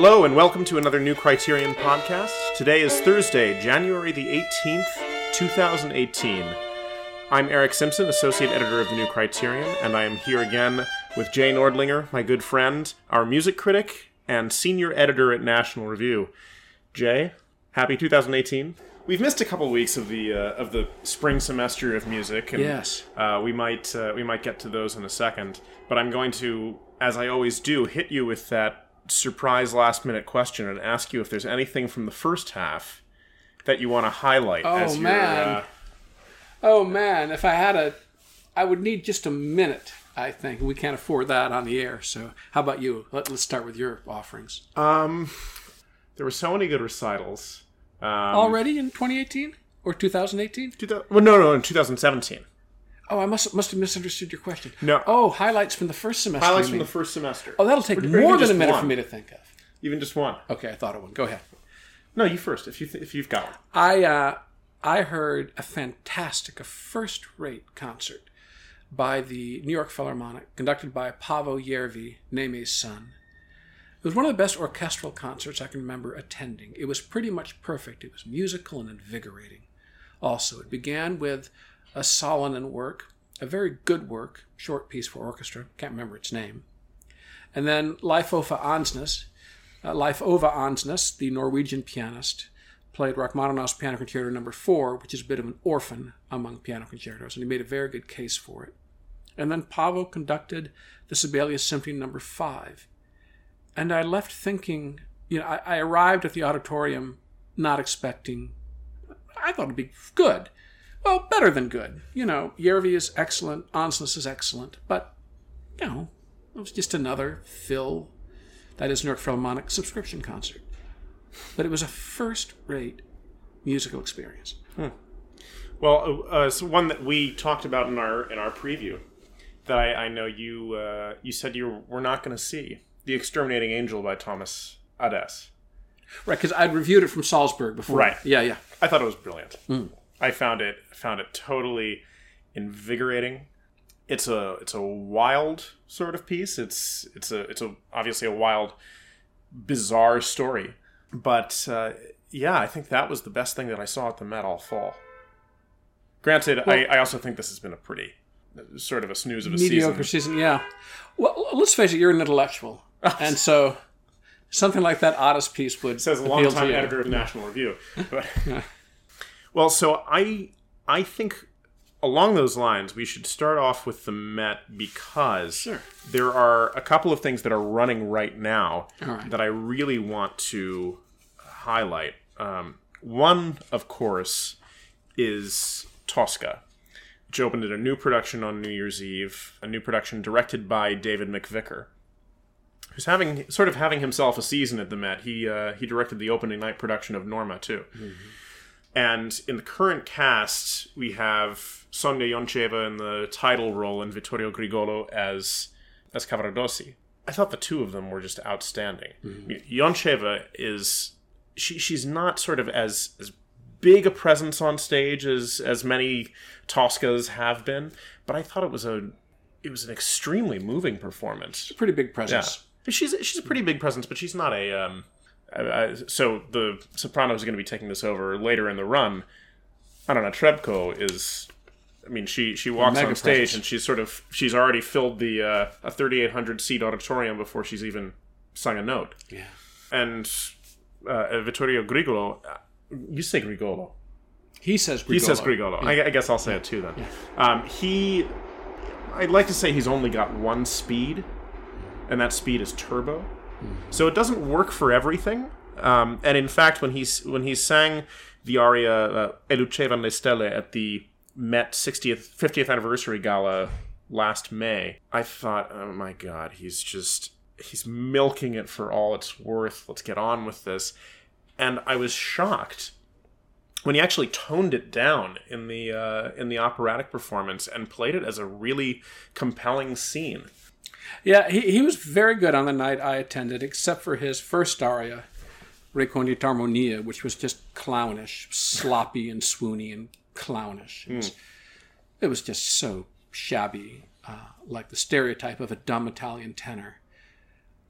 Hello, and welcome to another New Criterion podcast. Today is Thursday, January the 18th, 2018. I'm Eric Simpson, Associate Editor of the New Criterion, and I am here again with Jay Nordlinger, my good friend, our music critic, and Senior Editor at National Review. Jay, happy 2018. We've missed a couple weeks of the uh, of the spring semester of music, and Yes. uh, we might uh, we might get to those in a second. But I'm going to, as I always do, hit you with that surprise last minute question and ask you if there's anything from the first half that you want to highlight. Oh, man. uh, Oh man, if I had a, I would need just a minute. I think we can't afford that on the air. So how about you? Let, let's start with your offerings. um, there were so many good recitals. Um, Already in 2018 or 2018? 2000 well, no, no, in 2017. Oh, I must must have misunderstood your question. No. Oh, highlights from the first semester. Highlights from the first semester. Oh, that'll take Or- or more than a minute one. for me to think of. Even just one. Okay, I thought of one. Go ahead. No, you first. If you th- if you've got one. I uh, I heard a fantastic, a first-rate concert by the New York Philharmonic, conducted by Paavo Järvi, Neeme's son. It was one of the best orchestral concerts I can remember attending. It was pretty much perfect. It was musical and invigorating. Also, it began with a Salonen work, a very good work, short piece for orchestra, can't remember its name. And then Leif Ove Andsnes, uh, Leif Ove Andsnes, the Norwegian pianist, played Rachmaninoff's Piano Concerto Number Four, which is a bit of an orphan among piano concertos, and he made a very good case for it. And then Paavo conducted the Sibelius Symphony Number Five, and I left thinking, you know, I, I arrived at the auditorium not expecting. I thought it'd be good, well, better than good. You know, Järvi is excellent, Andsnes is excellent, but you know, it was just another Phil, that is New York Philharmonic subscription concert but it was a first rate musical experience. Well, uh, uh, so one that we talked about in our in our preview that I, I know you uh, you said you were not going to see the Exterminating Angel by Thomas Ades. Right, because I'd reviewed it from Salzburg before. Right. Yeah, yeah. I thought it was brilliant. I found it found it totally invigorating. It's a it's a wild sort of piece. It's it's a it's a obviously a wild, bizarre story. But uh, yeah, I think that was the best thing that I saw at the Met all fall. Granted, I, I also think this has been a pretty uh, sort of a snooze of a Mediocre season. season. yeah. Well, let's face it, you're an intellectual. and so something like that Adès piece would says a long time editor of National Review. But, well, so I I think along those lines we should start off with the Met because Sure. there are a couple of things that are running right now right. that I really want to highlight. Um, one, of course, is Tosca. Which opened at a new production on New Year's Eve, a new production directed by David McVicar who's having sort of having himself a season at the Met. He uh, he directed the opening night production of Norma too. And in the current cast, we have Sonia Yoncheva in the title role and Vittorio Grigolo as as Cavaradossi. I thought the two of them were just outstanding. Mean, Yoncheva is she she's not sort of as as big a presence on stage as as many Toscas have been, but I thought it was a it was an extremely moving performance. Pretty big Yeah, presence. she's she's a pretty big presence, but she's not a. Um, I, so the soprano is going to be taking this over later in the run. I don't know. Trebko is. I mean, she she walks mega on stage presence. and she's sort of she's already filled the uh, a 3,800 seat auditorium before she's even sung a note. Yeah. And uh, Vittorio Grigolo, uh, you say Grigolo. He says Grigolo. He says Grigolo. I, I guess I'll say it too then. Um, he, I'd like to say he's only got one speed, and that speed is turbo. So it doesn't work for everything. Um, and in fact, when he's when he sang the aria uh, "E lucevano le stelle" at the Met 60th 50th anniversary gala last May, I thought, oh my god, he's just he's milking it for all it's worth. Let's get on with this. And I was shocked when he actually toned it down in the uh, in the operatic performance and played it as a really compelling scene. Yeah, he, he was very good on the night I attended, except for his first aria, Recondita Armonia, which was just clownish, sloppy and swoony and clownish. It was, it was just so shabby, uh, like the stereotype of a dumb Italian tenor.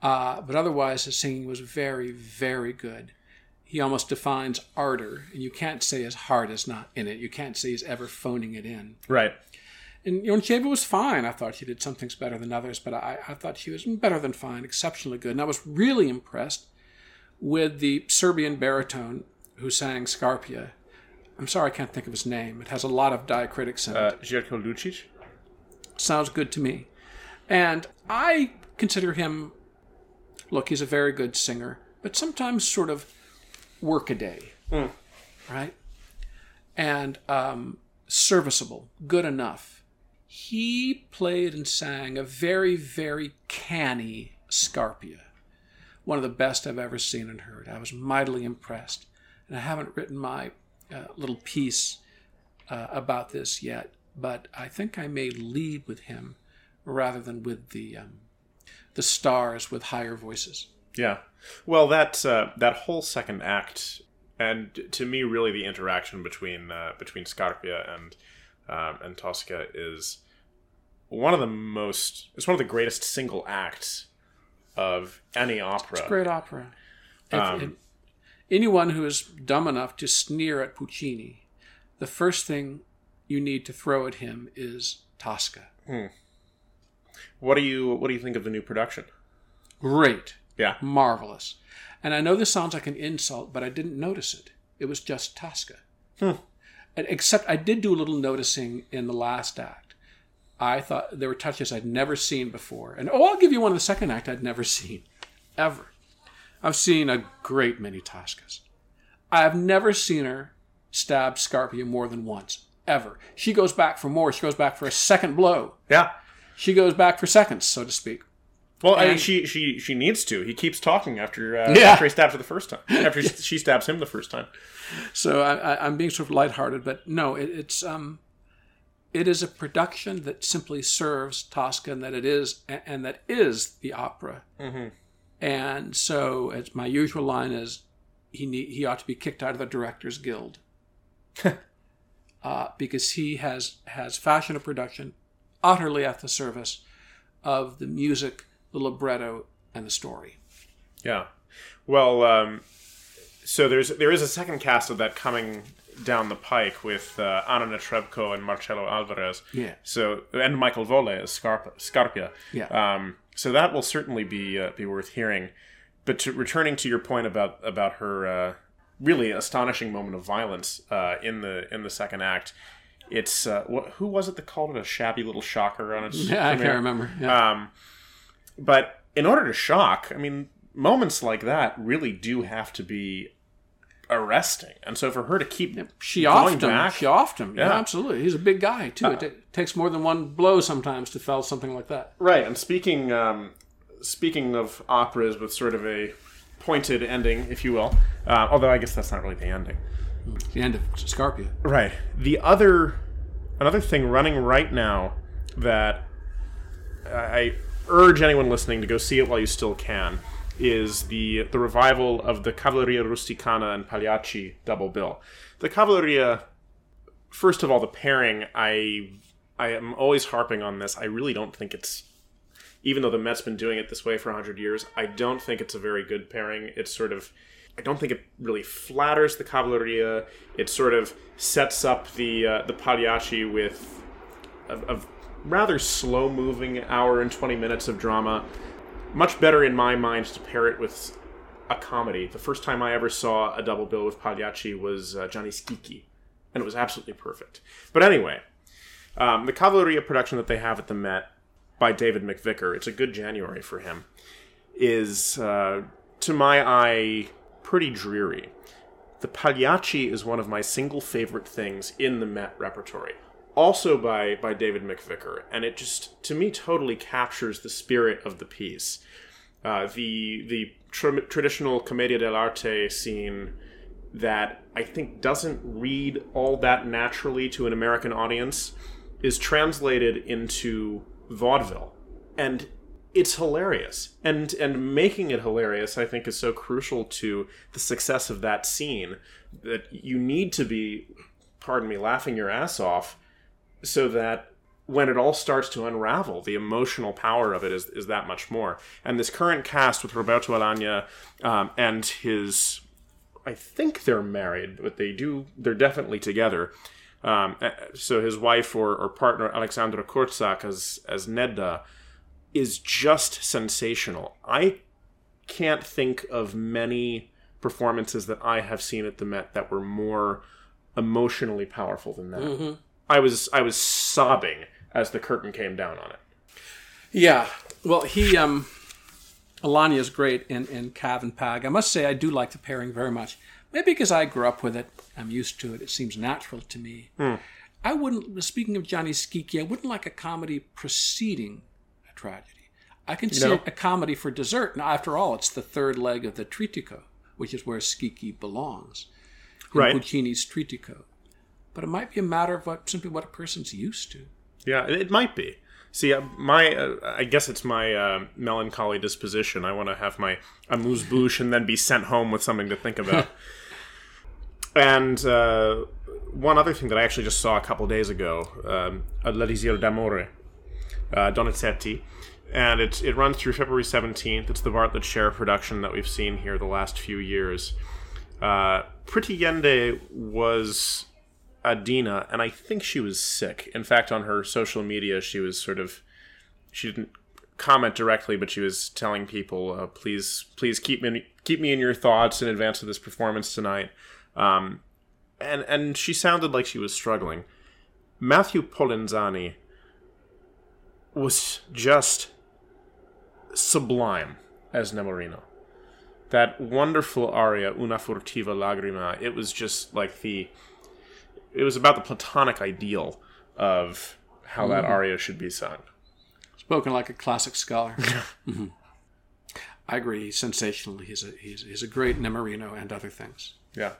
Uh, but otherwise, his singing was very, very good. He almost defines ardor, and you can't say his heart is not in it. You can't say he's ever phoning it in. Right. And Yoncheva was fine. I thought she did some things better than others, but I, I thought she was better than fine, exceptionally good. And I was really impressed with the Serbian baritone who sang Scarpia. I'm sorry I can't think of his name. It has a lot of diacritics in it. Uh, Željko Lučić? Sounds good to me. And I consider him, look, he's a very good singer, but sometimes sort of workaday, right? And um, serviceable, good enough. He played and sang a very, very canny Scarpia. One of the best I've ever seen and heard. I was mightily impressed. And I haven't written my uh, little piece uh, about this yet, but I think I may lead with him rather than with the um, the stars with higher voices. Yeah. Well, that uh, that whole second act, and to me, really, the interaction between uh, between Scarpia and um, and Tosca is one of the most. It's one of the greatest single acts of any opera. Great opera. Um, if anyone who is dumb enough to sneer at Puccini, the first thing you need to throw at him is Tosca. Hmm. What do you What do you think of the new production? Great. Yeah. Marvelous. And I know this sounds like an insult, but I didn't notice it. It was just Tosca. And- Except I did do a little noticing in the last act. I thought there were touches I'd never seen before. And oh, I'll give you one in the second act I'd never seen. Ever. I've seen a great many Toscas. I have never seen her stab Scarpia more than once. Ever. She goes back for more. She goes back for a second blow. Yeah. She goes back for seconds, so to speak. Well, I mean, she she she needs to. He keeps talking after uh, Yeah. after he stabs her the first time. After she- she stabs him the first time. So I, I, I'm being sort of lighthearted, but no, it, it's um, it is a production that simply serves Tosca, and that it is, and, that is the opera. Mm-hmm. And so, my usual line is, he need, he ought to be kicked out of the Directors Guild, uh, because he has has fashioned a production utterly at the service of the music, the libretto, and the story. Yeah. Well, um, so there's there is a second cast of that coming down the pike with uh, Anna Netrebko and Marcelo Alvarez. Yeah. So and Michael Volle as Scarpa, Scarpia. Yeah. Um, so that will certainly be uh, be worth hearing. But to, returning to your point about about her uh, really astonishing moment of violence uh, in the in the second act, it's uh, wh- who was it that called it a shabby little shocker on its Yeah, I can't remember. Yeah. Um, but in order to shock, I mean, moments like that really do have to be arresting. And so for her to keep She going offed him. back- She offed him. Yeah, Yeah. absolutely. He's a big guy too. it ta- takes more than one blow sometimes to fell something like that. right, and speaking um, speaking of operas with sort of a pointed ending, if you will, uh, although I guess that's not really the ending. The end of Scarpia. Right. The other another thing running right now that I urge anyone listening to go see it while you still can is the the revival of the Cavalleria Rusticana and Pagliacci double bill. The Cavalleria first of all the pairing I I am always harping on this. I really don't think it's even though the Met's been doing it this way for 100 years, I don't think it's a very good pairing. It's sort of I don't think it really flatters the Cavalleria. It sort of sets up the uh, the Pagliacci with a, a rather slow moving hour and 20 minutes of drama. Much better in my mind to pair it with a comedy. The first time I ever saw a double bill with Pagliacci was uh, Gianni Schicchi, and it was absolutely perfect. But anyway, um, the Cavalleria production that they have at the Met by David McVicar, it's a good January for him, is, uh, to my eye, pretty dreary. The Pagliacci is one of my single favorite things in the Met repertory, also by by David McVicar, and it just to me totally captures the spirit of the piece. Uh, the the tr- traditional commedia dell'arte scene that I think doesn't read all that naturally to an American audience is translated into vaudeville, and it's hilarious. And and making it hilarious, I think, is so crucial to the success of that scene that you need to be, pardon me, laughing your ass off, so that when it all starts to unravel, the emotional power of it is, is that much more. And this current cast with Roberto Alagna um, and his, I think they're married, but they do, they're definitely together. Um, uh, so his wife or, or partner Aleksandra Kurzak as as Nedda is just sensational. I can't think of many performances that I have seen at the Met that were more emotionally powerful than that. I was I was sobbing as the curtain came down on it. Yeah. Well, he um, Alagna is great in in Cav and Pag. I must say, I do like the pairing very much. Maybe because I grew up with it, I'm used to it. It seems natural to me. I wouldn't. Speaking of Gianni Schicchi, I wouldn't like a comedy preceding a tragedy. I can see No? a comedy for dessert. Now, after all, it's the third leg of the Trittico, which is where Schicchi belongs. in Right. Puccini's Trittico. But it might be a matter of what simply what a person's used to. Yeah, it might be. See, uh, my uh, I guess it's my uh, melancholy disposition. I want to have my amuse bouche and then be sent home with something to think about. and uh, one other thing that I actually just saw a couple days ago, um, L'Elisir d'Amore, uh, Donizetti, and it it runs through February seventeenth. It's the Bartlett Sher production that we've seen here the last few years. Uh, Pretty Yende was Adina, and I think she was sick. In fact, on her social media, she was sort of she didn't comment directly, but she was telling people, uh, "Please, please keep me keep me in your thoughts in advance of this performance tonight." Um, and and she sounded like she was struggling. Matthew Polenzani was just sublime as Nemorino that wonderful aria una furtiva lagrima it was just like the it was about the platonic ideal of how that aria should be sung Spoken like a classic scholar. Mhm. I agree. He's sensational. He's a he's, he's a great Nemorino and other things. yeah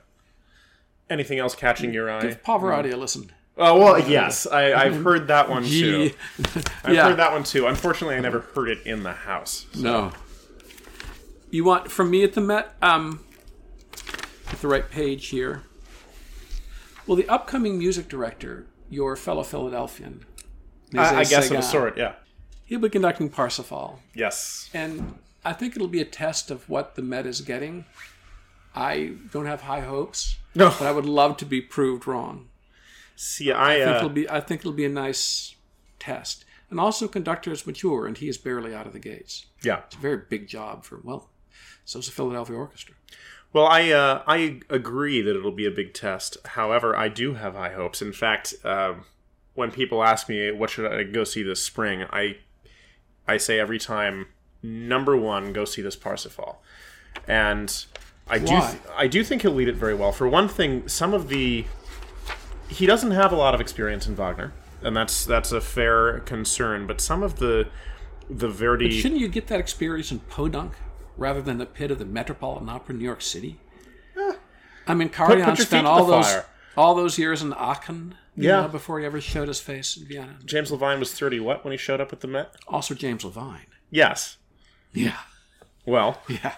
anything else catching your eye Give Pavarotti a listen. oh well yes I, i've heard that one too i've yeah. heard that one too unfortunately i never heard it in the house No. You want from me at the Met? Um, get the right page here. Well, the upcoming music director, your fellow Philadelphian, i, I guess of a sort yeah He'll be conducting Parsifal, yes and I think it'll be a test of what the Met is getting. I don't have high hopes, no but I would love to be proved wrong. see i, I think uh, it'll be I think it'll be a nice test. And also conductor is mature and he is barely out of the gates. yeah It's a very big job for well, so's the Philadelphia Orchestra. Well, I uh, I agree that it'll be a big test. However, I do have high hopes. In fact, um, when people ask me what should I go see this spring, I I say every time, number one, go see this Parsifal, and I do th- I do think he'll lead it very well. For one thing, some of the he doesn't have a lot of experience in Wagner, and that's that's a fair concern. But some of the the Verdi Shouldn't you get that experience in Podunk rather than the pit of the Metropolitan Opera in New York City? Eh. I mean, put Karajan your spent all those fire. all those years in Aachen, Yeah. know, before he ever showed his face in Vienna. James Levine was thirty what when he showed up at the Met? Also, James Levine. Yes. Yeah, Well, yeah,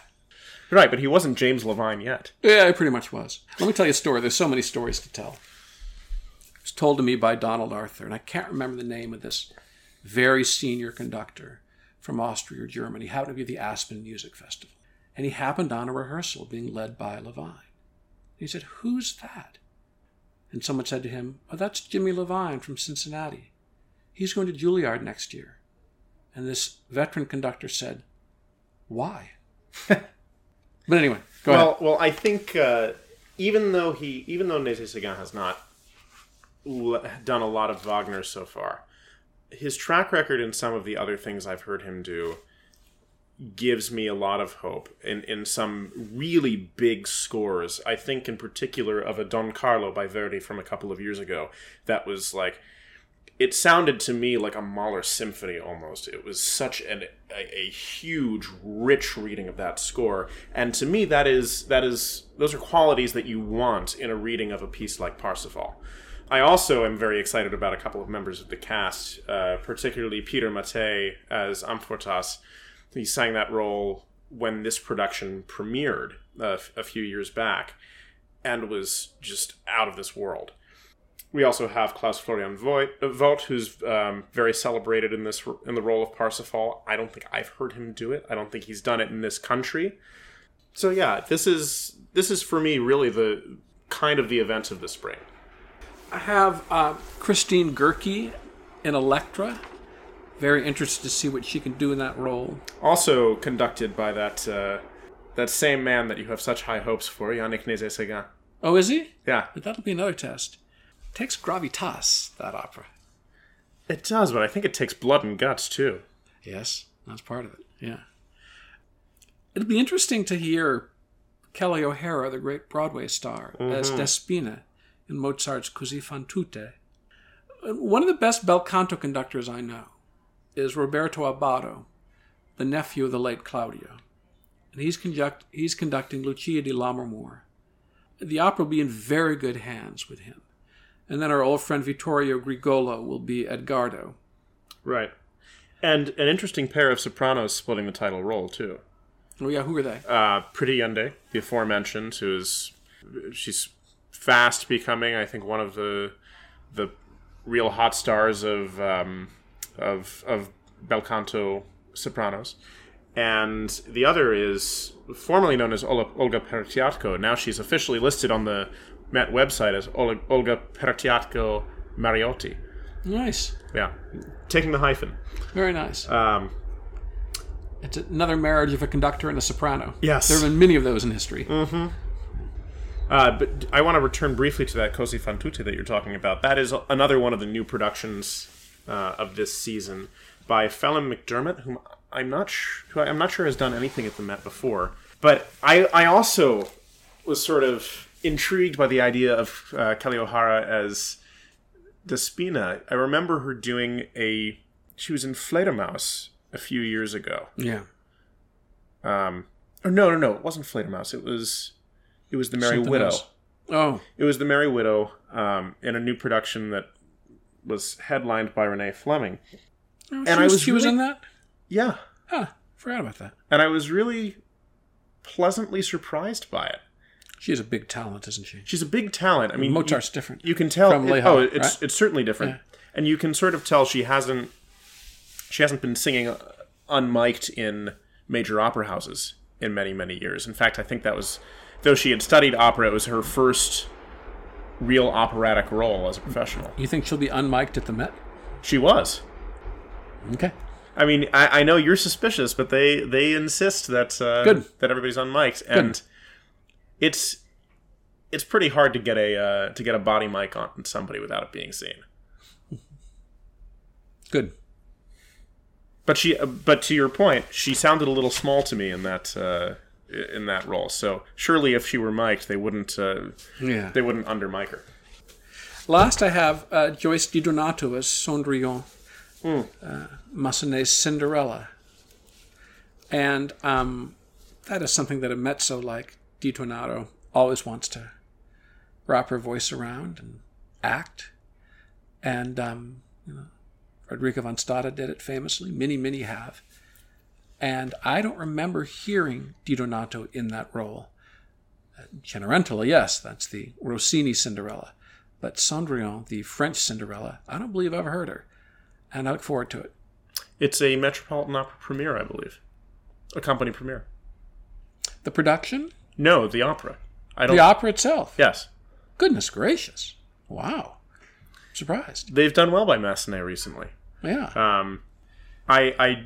right, but he wasn't James Levine yet. yeah. It pretty much was. Let me tell you a story. There's so many stories to tell. It was told to me by Donald Arthur, and I can't remember the name of this very senior conductor from Austria or Germany. Happened to be the Aspen Music Festival. And he happened on a rehearsal being led by Levine. He said, Who's that? And someone said to him, Oh, that's Jimmy Levine from Cincinnati. He's going to Juilliard next year. And this veteran conductor said, Why? but anyway, go well, ahead. well, I think uh, even though he, even though Nézet Séguin has not done a lot of Wagner so far, his track record in some of the other things I've heard him do gives me a lot of hope in, in some really big scores. I think in particular of a Don Carlo by Verdi from a couple of years ago that was like it sounded to me like a Mahler symphony almost. It was such an a, a huge, rich reading of that score, and to me, that is that is those are qualities that you want in a reading of a piece like Parsifal. I also am very excited about a couple of members of the cast, uh, particularly Peter Mattei as Amfortas. He sang that role when this production premiered uh, a few years back, and was just out of this world we also have Klaus Florian Voigt, uh, Vogt, who's um, very celebrated in this in the role of Parsifal. I don't think I've heard him do it. I don't think he's done it in this country. So yeah, this is this is for me really the kind of the event of the spring. I have uh, Christine Goerke in Elektra. Very interested to see what she can do in that role. Also conducted by that uh, that same man that you have such high hopes for, Yannick Nézet-Séguin. Oh, is he? Yeah, But that'll be another test. takes gravitas, that opera. it does, but I think it takes blood and guts too. Yes, that's part of it. Yeah. It'll be interesting to hear Kelly O'Hara, the great Broadway star, as Despina in Mozart's Così fan tutte. One of the best bel canto conductors I know is Roberto Abbado, the nephew of the late Claudio. And he's, conduct, he's conducting Lucia di Lammermoor. The opera will be in very good hands with him. And then our old friend Vittorio Grigolo will be Edgardo. Right. And an interesting pair of sopranos splitting the title role too. Oh, yeah, who are they? Uh, Pretty Yende, the aforementioned, who is she's fast becoming, I think, one of the the real hot stars of um, of of bel canto sopranos. And the other is formerly known as Olga Peretyatko. Now she's officially listed on the Met website as Olga Peretyatko Mariotti. Nice. Yeah, taking the hyphen. Very nice. Um, It's another marriage of a conductor and a soprano. Yes. There have been many of those in history. Uh, but I want to return briefly to that Cosi fan tutte that you're talking about. That is another one of the new productions uh, of this season by Phelim McDermott, whom I'm not sh- who I'm not sure has done anything at the Met before. But I I also was sort of intrigued by the idea of uh, Kelly O'Hara as Despina. I remember her doing a she was in Fledermaus a few years ago. Yeah. Um, or no, no, no, it wasn't Fledermaus. It was it was the Merry Something Widow. else. Oh, It was The Merry Widow um, in a new production that was headlined by Renee Fleming. and I was she was in that. Yeah. Huh. Forgot about that. And I was really pleasantly surprised by it. She's a big talent, isn't she? She's a big talent. I mean, Mozart's different. You, you can tell. From it- oh, it's right? it's certainly different, and you can sort of tell she hasn't she hasn't been singing uh, unmiked in major opera houses in many many years. In fact, I think that was though she had studied opera, it was her first real operatic role as a professional. You think she'll be unmiked at the Met? She was. Okay. I mean, I, I know you're suspicious, but they they insist that uh, Good. that everybody's on mics, and it's it's pretty hard to get a uh, to get a body mic on somebody without it being seen. Good. But she, uh, but to your point, she sounded a little small to me in that uh, in that role. So surely, if she were mic'd, they wouldn't uh, Yeah. they wouldn't under mic her. Last, I have uh, Joyce Di Donato as Cendrillon, Hmm. uh, Massenet's Cinderella. And um, that is something that a mezzo like Di Donato always wants to wrap her voice around and act. And, um, you know, Frederica von Stade did it famously. Many, many have. And I don't remember hearing Di Donato in that role. Uh, Cenerentola, yes, that's the Rossini Cinderella. But Cendrillon, the French Cinderella, I don't believe I've ever heard her. And I look forward to it. It's a Metropolitan Opera premiere, I believe, a company premiere. The production? No, the opera. I don't. The opera itself? yes, Goodness gracious. Wow. Surprised. they've done well by Massenet recently. Yeah. Um, I I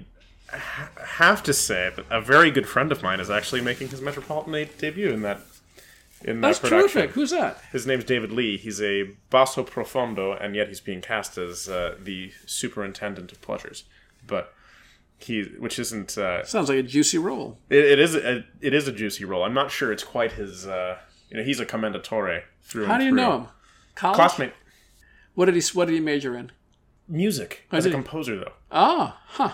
have to say that a very good friend of mine is actually making his Metropolitan de- debut in that in that That's production. terrific. Who's that? His name's David Lee. He's a basso profondo, and yet he's being cast as uh, the superintendent of pleasures. But he, which isn't, uh, Sounds like a juicy role. it, it is a, it is a juicy role. I'm not sure it's quite his. Uh, you know, he's a commendatore through. How do you through. know him? College? Classmate. What did he What did he major in? Music as a did he? composer, though. Ah, huh.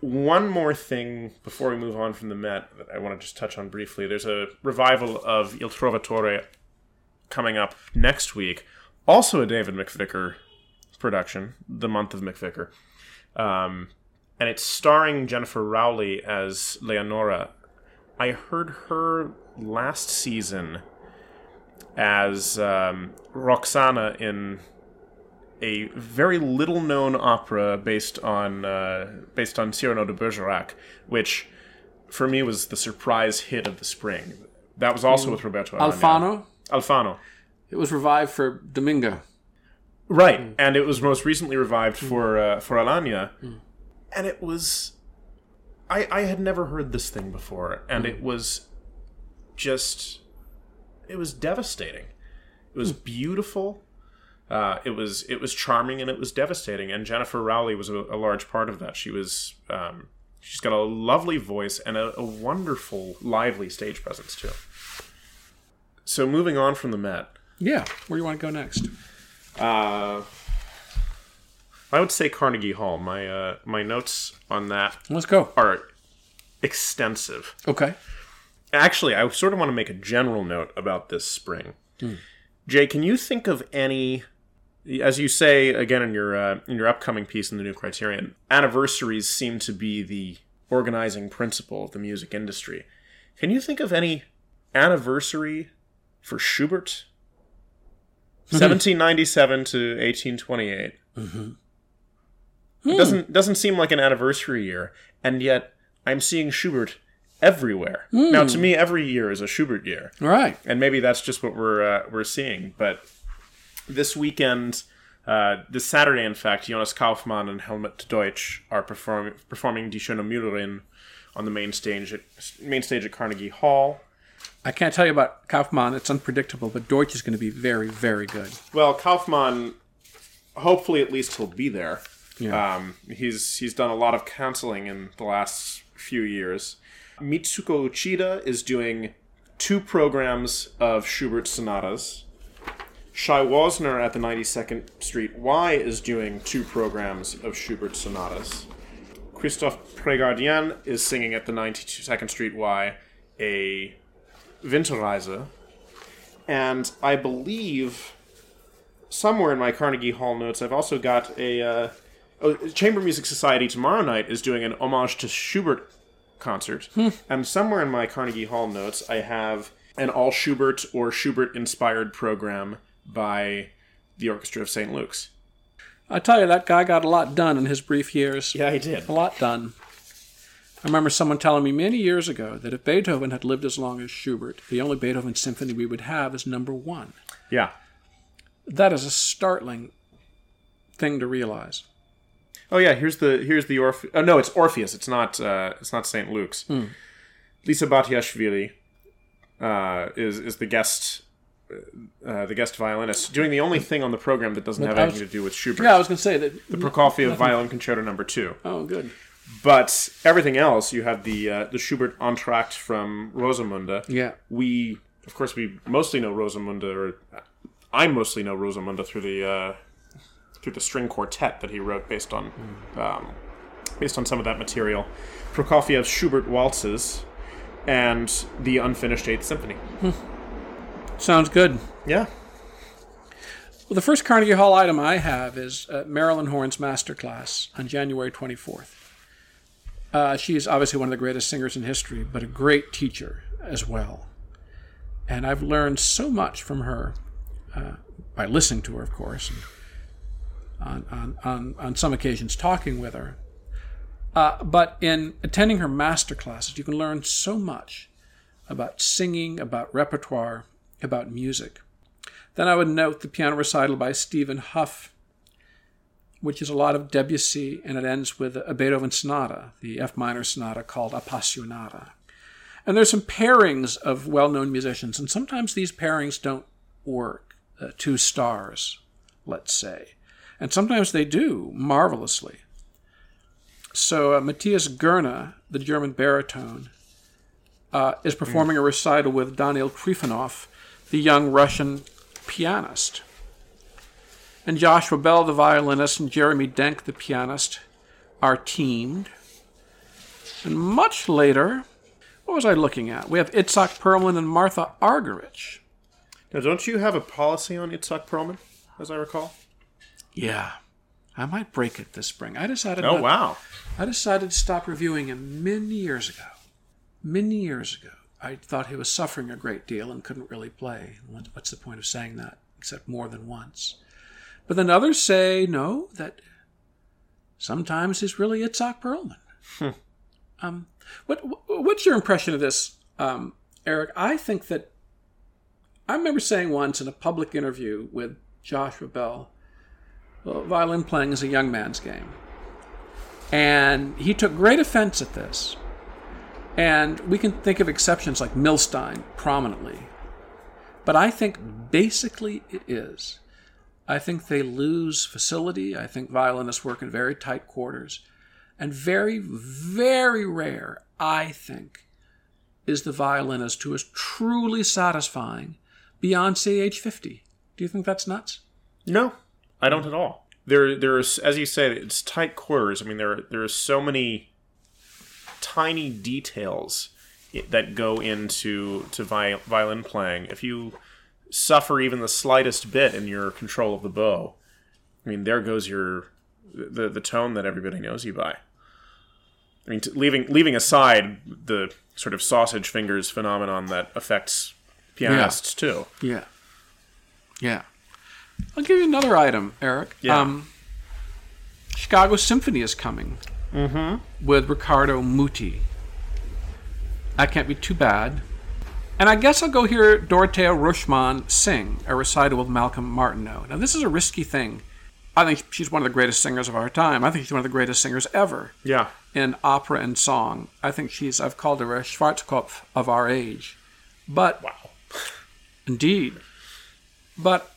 One more thing before we move on from the Met that I want to just touch on briefly. There's a revival of Il Trovatore coming up next week. Also a David McVicar production, The Month of McVicar. Um, and it's starring Jennifer Rowley as Leonora. I heard her last season as um, Roxana in a very little known opera based on uh, based on Cyrano de Bergerac, which for me was the surprise hit of the spring. That was also mm. with Roberto. Alfano. Alfano. It was revived for Domingo. Right, mm. and it was most recently revived mm. for uh, for Alagna, and it was. I I had never heard this thing before, and it was just. It was devastating. It was beautiful. Uh, it was it was charming and it was devastating. And Jennifer Rowley was a, a large part of that. She was um, she's got a lovely voice and a, a wonderful, lively stage presence too. So moving on from the Met, Yeah. Where do you want to go next? uh, I would say Carnegie Hall. My uh, my notes on that Let's go. are extensive. Okay. Actually, I sort of want to make a general note about this spring. Jay, can you think of any, as you say again in your uh, in your upcoming piece in the New Criterion, anniversaries seem to be the organizing principle of the music industry. Can you think of any anniversary for Schubert? 1797 to 1828. It doesn't doesn't seem like an anniversary year, and yet I'm seeing Schubert everywhere. Now, to me, every year is a Schubert year, right? and maybe that's just what we're uh, we're seeing. But this weekend, uh, this Saturday, in fact, Jonas Kaufmann and Helmut Deutsch are performing performing Die Schöne Müllerin on the main stage at main stage at Carnegie Hall. I can't tell you about Kaufmann. It's unpredictable, but Deutsch is going to be very, very good. Well, Kaufmann, hopefully at least he'll be there. Yeah. Um, he's he's done a lot of counseling in the last few years. Mitsuko Uchida is doing two programs of Schubert sonatas. Shai Wosner at the 92nd Street Y is doing two programs of Schubert sonatas. Christophe Prégardien is singing at the 92nd Street Y a Winterreise. And I believe somewhere in my Carnegie Hall notes, I've also got a uh, oh, Chamber Music Society tomorrow night is doing an homage to Schubert concert, and somewhere in my Carnegie Hall notes, I have an all Schubert or Schubert inspired program by the Orchestra of St. Luke's. I tell you, that guy got a lot done in his brief years. Yeah, he did. A lot done. I remember someone telling me many years ago that if Beethoven had lived as long as Schubert, the only Beethoven symphony we would have is number one. Yeah. That is a startling thing to realize. Oh yeah, here's the here's the Orpheus. Oh no, it's Orpheus. It's not uh, it's not St. Luke's. Lisa Batiashvili uh, is is the guest uh, the guest violinist doing the only thing on the program that doesn't have was- anything to do with Schubert. Yeah, I was going to say that. the Prokofiev Violin Concerto Number Two. Oh, good. But everything else, you have the uh, the Schubert entr'acte from Rosamunde. Yeah. We, of course, we mostly know Rosamunde, or I mostly know Rosamunde through the uh, through the string quartet that he wrote based on um, based on some of that material. Prokofiev's Schubert waltzes and the unfinished Eighth Symphony. Sounds good. Yeah. Well, the first Carnegie Hall item I have is uh, Marilyn Horne's masterclass on January 24th. Uh, she is obviously one of the greatest singers in history, but a great teacher as well. And I've learned so much from her uh, by listening to her, of course, and on, on, on, on some occasions talking with her. Uh, but in attending her master classes, you can learn so much about singing, about repertoire, about music. Then I would note the piano recital by Stephen Hough, which is a lot of Debussy, and it ends with a Beethoven sonata, the F minor sonata called Appassionata. And there's some pairings of well known musicians, and sometimes these pairings don't work. Uh, two stars, let's say. And sometimes they do marvelously. So uh, Matthias Goerne, the German baritone, uh, is performing a recital with Daniil Trifonov, the young Russian pianist. And Joshua Bell, the violinist, and Jeremy Denk, the pianist, are teamed. And much later, what was I looking at? We have Itzhak Perlman and Martha Argerich. Now, don't you have a policy on Itzhak Perlman, as I recall? Yeah, I might break it this spring. I decided. Oh not- wow. I decided to stop reviewing him many years ago. Many years ago. I thought he was suffering a great deal and couldn't really play. What's the point of saying that, except more than once? But then others say no, that sometimes he's really Itzhak Perlman. um, what what's your impression of this, um, Eric? I think that I remember saying once in a public interview with Joshua Bell, well, violin playing is a young man's game, and he took great offense at this. And we can think of exceptions like Milstein prominently. But I think basically it is. I think they lose facility. I think violinists work in very tight quarters. And very, very rare, I think, is the violinist who is truly satisfying beyond, say, age 50. Do you think that's nuts? No, I don't at all. There, there's as you say, it's tight quarters. I mean, there there are so many tiny details that go into to vi- violin playing. If you suffer even the slightest bit in your control of the bow, I mean, there goes your the the tone that everybody knows you by. I mean, t- leaving leaving aside the sort of sausage fingers phenomenon that affects pianists too. Yeah. Yeah. I'll give you another item, Eric. Yeah. Um, Chicago Symphony is coming Mm-hmm. with Riccardo Muti. That can't be too bad. And I guess I'll go hear Dorothea Röschmann sing a recital with Malcolm Martineau. Now, this is a risky thing. I think she's one of the greatest singers of our time. I think she's one of the greatest singers ever Yeah. in opera and song. I think she's, I've called her a Schwarzkopf of our age. But Wow. Indeed. But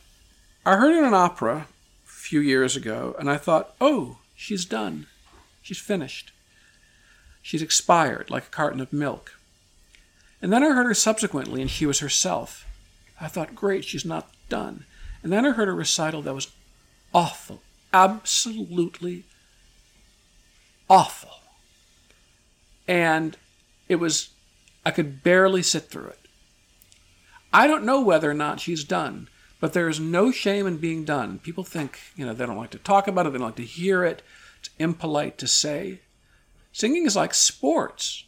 I heard her in an opera a few years ago, and I thought, oh, she's done. She's finished. She's expired like a carton of milk. And then I heard her subsequently, and she was herself. I thought, great, she's not done. And then I heard a recital that was awful, absolutely awful. And it was, I could barely sit through it. I don't know whether or not she's done, but there is no shame in being done. People think, you know, they don't like to talk about it, they don't like to hear it, it's impolite to say. Singing is like sports.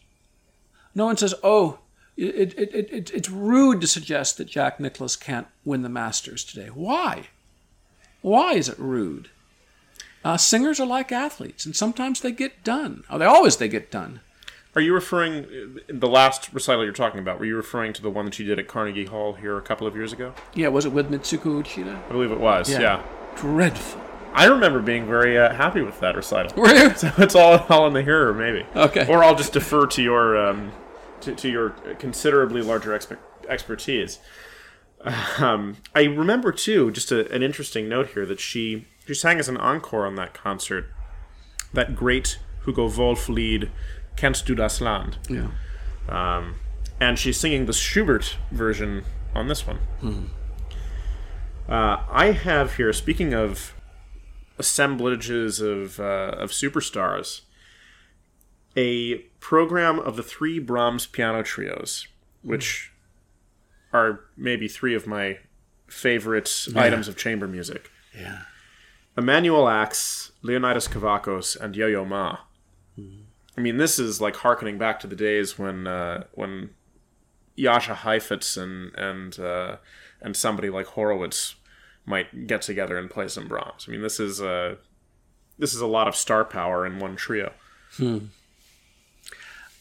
No one says, oh, it, it, it, it, it's rude to suggest that Jack Nicklaus can't win the Masters today. Why? Why is it rude? Uh, singers are like athletes, and sometimes they get done. Oh, they always they get done. Are you referring the last recital you're talking about? Were you referring to the one that you did at Carnegie Hall here a couple of years ago? Yeah, was it with Mitsuko Uchida? I believe it was. Yeah, Dreadful. I remember being very uh, happy with that recital. Were you? So it's all all in the hearer, maybe. Okay. Or I'll just defer to your um, to, to your considerably larger expe- expertise. Um, I remember too, just a, an interesting note here that she she sang as an encore on that concert, that great Hugo Wolf lied "Kennst du das Land," Yeah. um, and she's singing the Schubert version on this one. Uh, I have here, speaking of assemblages of uh, of superstars, a program of the three Brahms piano trios, which are maybe three of my favorite items of chamber music. Yeah. Emanuel Ax, Leonidas Kavakos, and Yo-Yo Ma. I mean, this is like harkening back to the days when uh, when Jascha Heifetz and and uh, and somebody like Horowitz might get together and play some Brahms. I mean, this is uh, this is a lot of star power in one trio.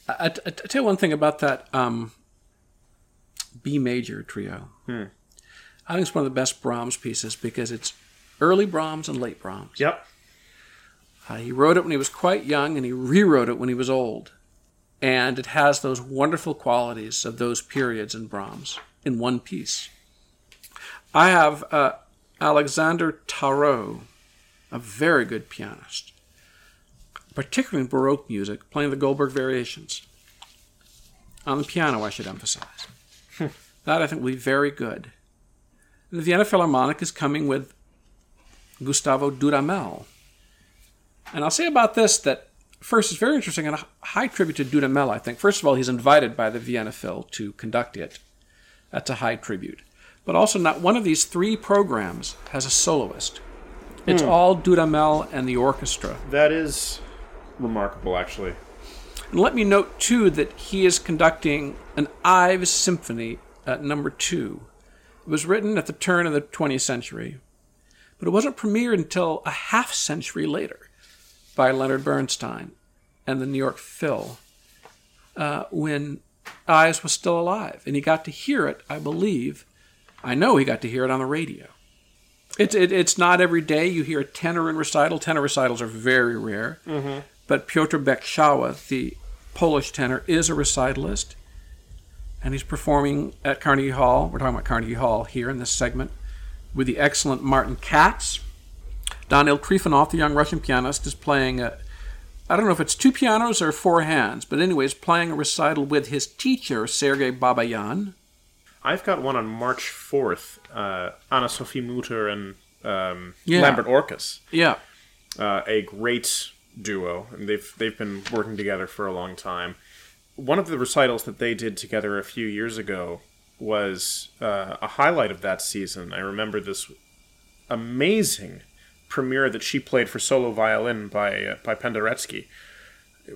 I, I, I tell you one thing about that um, B major trio. I think it's one of the best Brahms pieces because it's early Brahms and late Brahms. Yep. Uh, he wrote it when he was quite young and he rewrote it when he was old. And it has those wonderful qualities of those periods in Brahms in one piece. I have uh, Alexandre Tharaud, a very good pianist, particularly in Baroque music, playing the Goldberg variations. On the piano, I should emphasize. that I think will be very good. The Vienna Philharmonic is coming with Gustavo Dudamel. And I'll say about this that first, it's very interesting and a high tribute to Dudamel, I think. First of all, he's invited by the Vienna Phil to conduct it. That's a high tribute. But also, not one of these three programs has a soloist. It's all Dudamel and the orchestra. That is remarkable, actually. And let me note, too, that he is conducting an Ives Symphony at number two. It was written at the turn of the 20th century, but it wasn't premiered until a half century later by Leonard Bernstein and the New York Phil uh, when Ives was still alive. And he got to hear it, I believe. I know he got to hear it on the radio. It, it, it's not every day you hear a tenor in recital. Tenor recitals are very rare. Mm-hmm. But Piotr Beczała, the Polish tenor, is a recitalist. And he's performing at Carnegie Hall. We're talking about Carnegie Hall here in this segment with the excellent Martin Katz. Daniil Trifonov, the young Russian pianist, is playing a, I don't know if it's two pianos or four hands, but anyways, playing a recital with his teacher, Sergei Babayan. I've got one on March 4th. Uh, Anne-Sophie Mutter and um, Yeah. Lambert Orkis. Yeah. uh, a great duo, and they've they've been working together for a long time. One of the recitals that they did together a few years ago was uh, a highlight of that season. I remember this amazing premiere that she played for solo violin by uh, by Penderecki,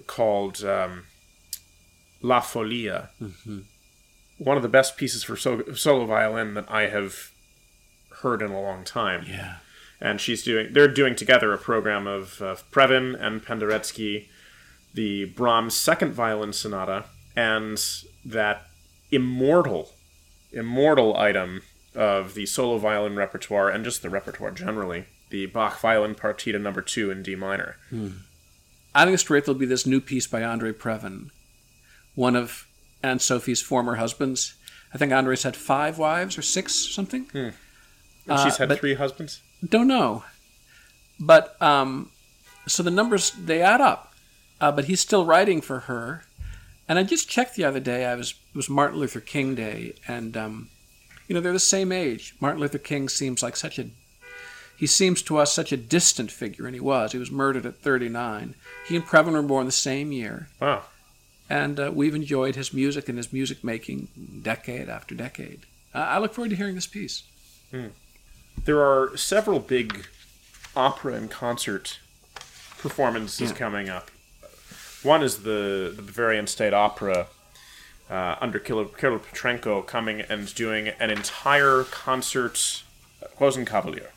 called um, La Folia. One of the best pieces for so- solo violin that I have heard in a long time Yeah. and she's doing they're doing together a program of uh, Previn and Penderecki, the Brahms second violin sonata, and that immortal, immortal item of the solo violin repertoire and just the repertoire generally, the Bach violin partita number two in D minor. I think it's great there'll be this new piece by Andre Previn, one of Anne-Sophie's former husbands. I think Andre's had five wives or six, something. And she's had three husbands. Don't know. But um, so the numbers they add up. Uh, but he's still writing for her. And I just checked the other day. I was it was Martin Luther King Day, and um, you know they're the same age. Martin Luther King seems like such a he seems to us such a distant figure, and he was. He was murdered at 39. He and Previn were born the same year, Wow. And uh, we've enjoyed his music and his music making decade after decade. Uh, I look forward to hearing this piece. There are several big opera and concert performances Yeah. coming up. One is the, the Bavarian State Opera uh, under Kirill Kirill Petrenko coming and doing an entire concert uh, Rosenkavalier,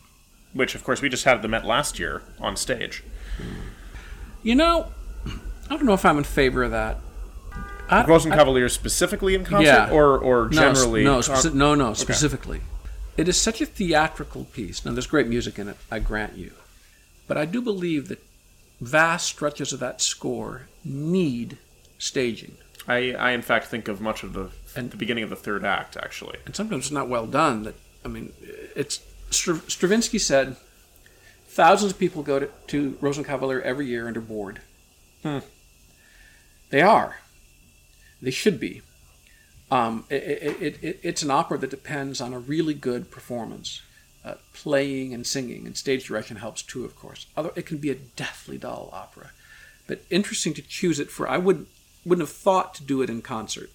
which of course we just had at the Met last year on stage. You know, I don't know if I'm in favor of that. I, Rosenkavalier specifically in concert, Yeah. or or generally? no, speci- no, no, specifically. It is such a theatrical piece. Now, there's great music in it, I grant you. But I do believe that vast stretches of that score need staging. I, I in fact think of much of the And- the beginning of the third act actually. And sometimes it's not well done. That I mean, it's Stravinsky said thousands of people go to, to Rosenkavalier every year and are bored. Hmm. They are. They should be. Um, it, it, it, it's an opera that depends on a really good performance. Uh, playing and singing, and stage direction helps too, of course. Although it can be a deathly dull opera, but interesting to choose it for. I would wouldn't have thought to do it in concert.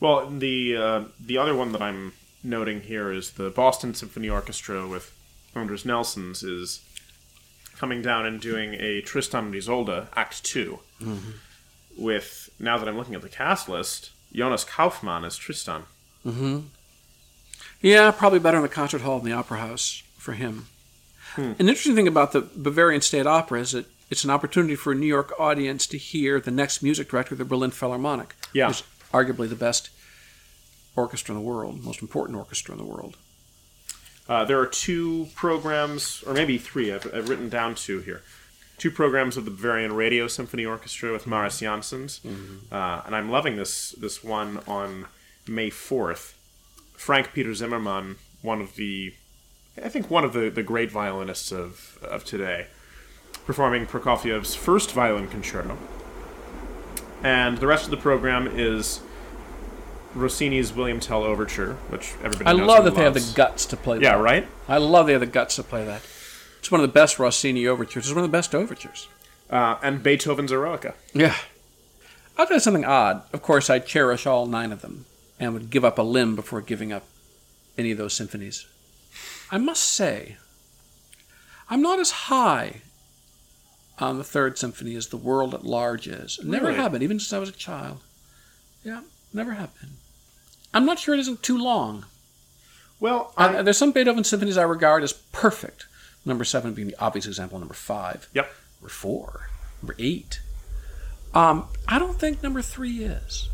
Well, the uh, the other one that I'm noting here is the Boston Symphony Orchestra with Andris Nelsons is coming down and doing a Tristan and Isolde Act 2 with now that I'm looking at the cast list, Jonas Kaufmann as Tristan. Mm-hmm. Yeah, probably better in the concert hall than the opera house for him. An interesting thing about the Bavarian State Opera is that it's an opportunity for a New York audience to hear the next music director of the Berlin Philharmonic, Yeah. which is arguably the best orchestra in the world, most important orchestra in the world. Uh, there are two programs, or maybe three. I've, I've written down two here. Two programs of the Bavarian Radio Symphony Orchestra with Mariss Jansons, uh, and I'm loving this this one on May fourth. Frank Peter Zimmermann, one of the, I think one of the, the great violinists of of today, performing Prokofiev's first violin concerto. And the rest of the program is Rossini's William Tell Overture, which everybody I love that they have the guts to play Yeah, that. right. I love they have the guts to play that. It's one of the best Rossini overtures. It's one of the best overtures. uh, and Beethoven's Eroica. Yeah. I'll tell you something odd. Of course, I cherish all nine of them and would give up a limb before giving up any of those symphonies. I must say, I'm not as high on the Third Symphony as the world at large is. Never Really? have been, even since I was a child. Yeah, never have been. I'm not sure it isn't too long. Well, Uh, there's some Beethoven symphonies I regard as perfect. Number seven being the obvious example. Number five, yep. number four, number eight. Um, I don't think number three is.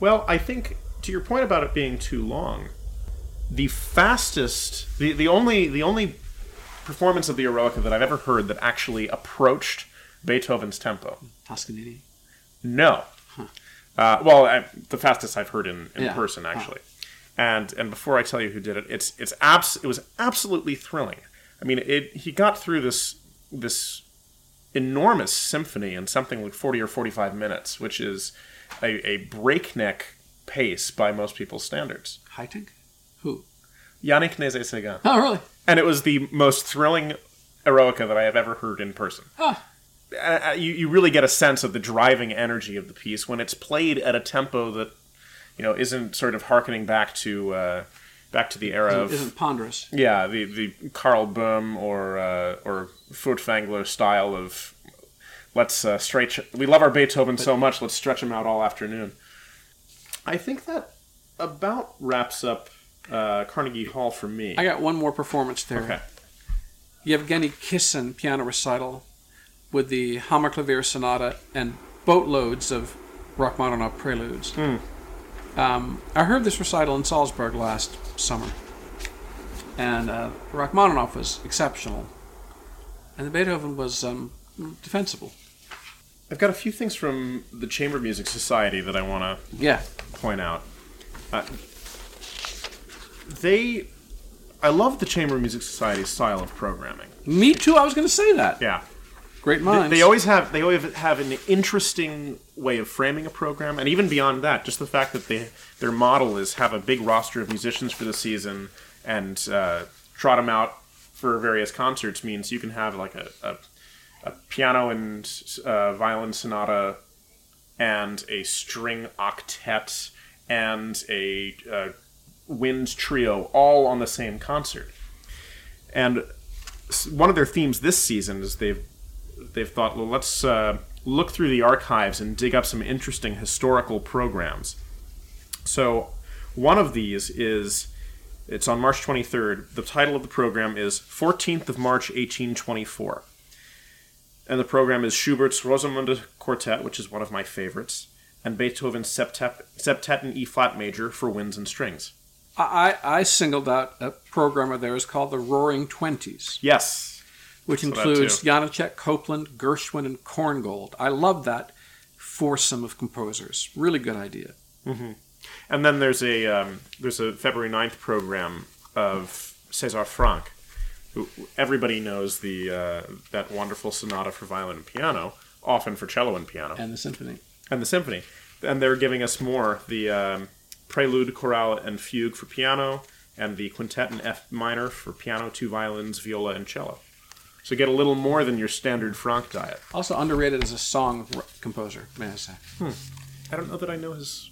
Well, I think to your point about it being too long, the fastest, the, the only the only performance of the Eroica that I've ever heard that actually approached Beethoven's tempo. Toscanini. No. Uh, well, I, the fastest I've heard in, in Yeah. person actually. And and before I tell you who did it, it's it's abs- it was absolutely thrilling. I mean, it he got through this this enormous symphony in something like 40 or 45 minutes, which is a, a breakneck pace by most people's standards. Haitink? Who? Yannick Nézet-Séguin. Oh, really? And it was the most thrilling eroica that I have ever heard in person. Ah. Uh, uh, you, you really get a sense of the driving energy of the piece when it's played at a tempo that you know isn't sort of harkening back to uh, back to the era of Isn't ponderous. yeah the the Karl Böhm or uh, or Furtwängler style of let's uh, stretch we love our Beethoven so much let's stretch him out all afternoon. I think that about wraps up uh, Carnegie Hall for me. I got one more performance there. okay. Yevgeny Kissin piano recital with the Hammerklavier Sonata and boatloads of Rachmaninoff preludes. Um, I heard this recital in Salzburg last summer, and uh, Rachmaninoff was exceptional, and the Beethoven was um, defensible. I've got a few things from the Chamber Music Society that I want to Yeah, point out. Uh, they, I love the Chamber Music Society's style of programming. me too. I was going to say that. Yeah, Great they, minds. they always have they always have an interesting way of framing a program, and even beyond that, just the fact that they their model is have a big roster of musicians for the season and uh, trot them out for various concerts means you can have like a, a, a piano and uh, violin sonata and a string octet and a uh, wind trio all on the same concert. And one of their themes this season is they've they've thought, well, let's uh, look through the archives and dig up some interesting historical programs. So one of these is it's on March 23rd. The title of the program is 14th of March 1824. And the program is Schubert's Rosamunde Quartet, which is one of my favorites, and Beethoven's Septet, Septet in E flat major for winds and strings. I, I singled out a program of theirs called the Roaring Twenties. Yes. Which includes. Janacek, Copland, Gershwin, and Korngold. I love that foursome of composers. Really good idea. And then there's a um, there's a February 9th program of César Franck, who everybody knows the uh, that wonderful sonata for violin and piano, often for cello and piano, And the symphony. and the symphony. And they're giving us more the um, prelude, chorale, and fugue for piano, and the quintet in F minor for piano, two violins, viola, and cello. So get a little more than your standard Franck diet. Also underrated as a song composer, may I say. Hmm. I don't know that I know his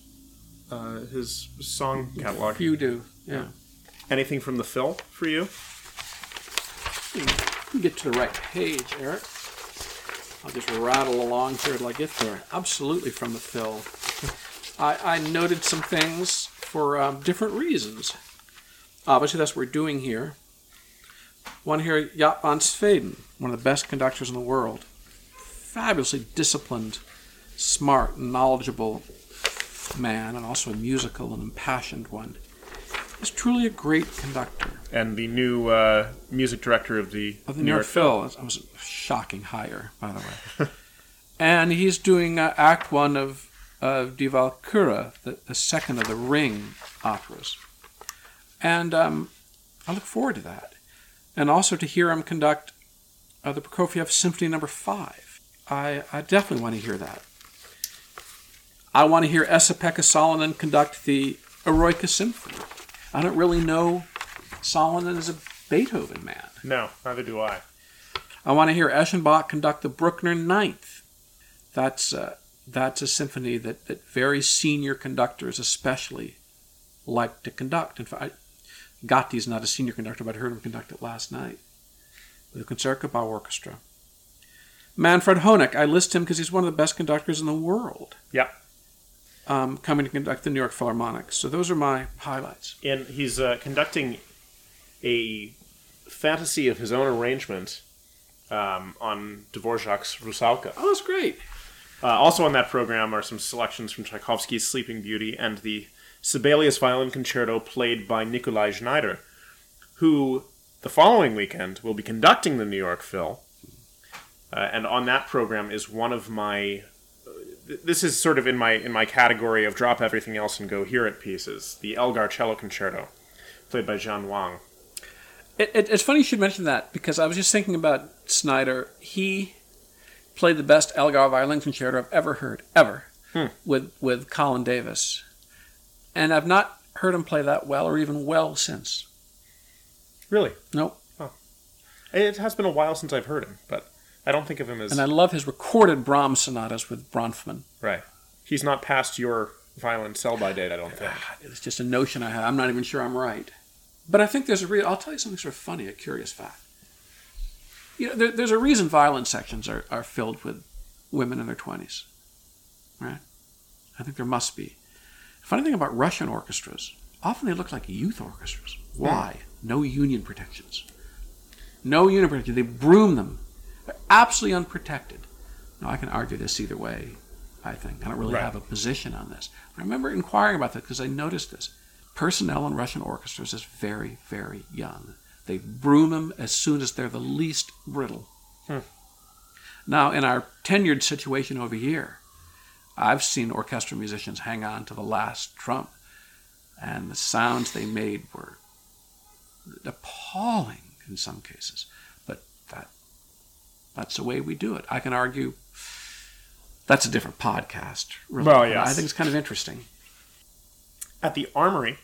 uh, his song catalog. You do, yeah. Anything from the Phil for you? Get to the right page, Eric. I'll just rattle along here till I get there. Absolutely from the Phil. I, I noted some things for um, different reasons. Obviously, that's what we're doing here. One here, Jaap van Zweden, one of the best conductors in the world. Fabulously disciplined, smart, knowledgeable man, and also a musical and impassioned one. He's truly a great conductor. And the new uh, music director of the, Of the New York Phil. I was a shocking hire, by the way. and he's doing uh, Act One of of Die Walküre, the, the second of the Ring operas. And um, I look forward to that. And also to hear him conduct uh, the Prokofiev Symphony Number Five. I, I definitely want to hear that. I want to hear Esa-Pekka Salonen conduct the Eroica Symphony. I don't really know Salonen as a Beethoven man. No, neither do I. I want to hear Eschenbach conduct the Bruckner Ninth. That's uh, that's a symphony that, that very senior conductors especially like to conduct. In fact, I, is not a senior conductor, but I heard him conduct it last night with the Concertgebouw Orchestra. Manfred Honeck, I list him because he's one of the best conductors in the world, Yeah. um, coming to conduct the New York Philharmonic. So those are my highlights. And he's uh, conducting a fantasy of his own arrangement um, on Dvorak's Rusalka. Oh, that's great. Uh, also on that program are some selections from Tchaikovsky's Sleeping Beauty and the Sibelius Violin Concerto played by Nikolaj Znaider, who the following weekend will be conducting the New York Phil. Uh, and on that program is one of my. This is sort of in my in my category of drop everything else and go hear it pieces. The Elgar Cello Concerto, played by Jian Wang. It, it, it's funny you should mention that because I was just thinking about Znaider. He played the best Elgar violin concerto I've ever heard, ever, with with Colin Davis, and I've not heard him play that well or even well since. Really, Nope. it has been a while since I've heard him, but I don't think of him as And I love his recorded Brahms sonatas with Bronfman. right. He's not past your violin sell by date, I don't think. It's just a notion I have. I'm not even sure I'm right. But I think there's a real. I'll tell you something sort of funny, a curious fact. You know, there, there's a reason violin sections are, are filled with women in their 20s, right? I think there must be. Funny thing about Russian orchestras, often they look like youth orchestras. Hmm. Why? No union protections. No union protection. They broom them. They're absolutely unprotected. Now, I can argue this either way, I think. I don't really Right. have a position on this. I remember inquiring about that because I noticed this. Personnel in Russian orchestras is very, very young. They broom them as soon as they're the least brittle. Hmm. Now, in our tenured situation over here, I've seen orchestra musicians hang on to the last trump, and the sounds they made were appalling in some cases. But that that's the way we do it. I can argue that's a different podcast. Really. Well, But I think it's kind of interesting. At the Armory,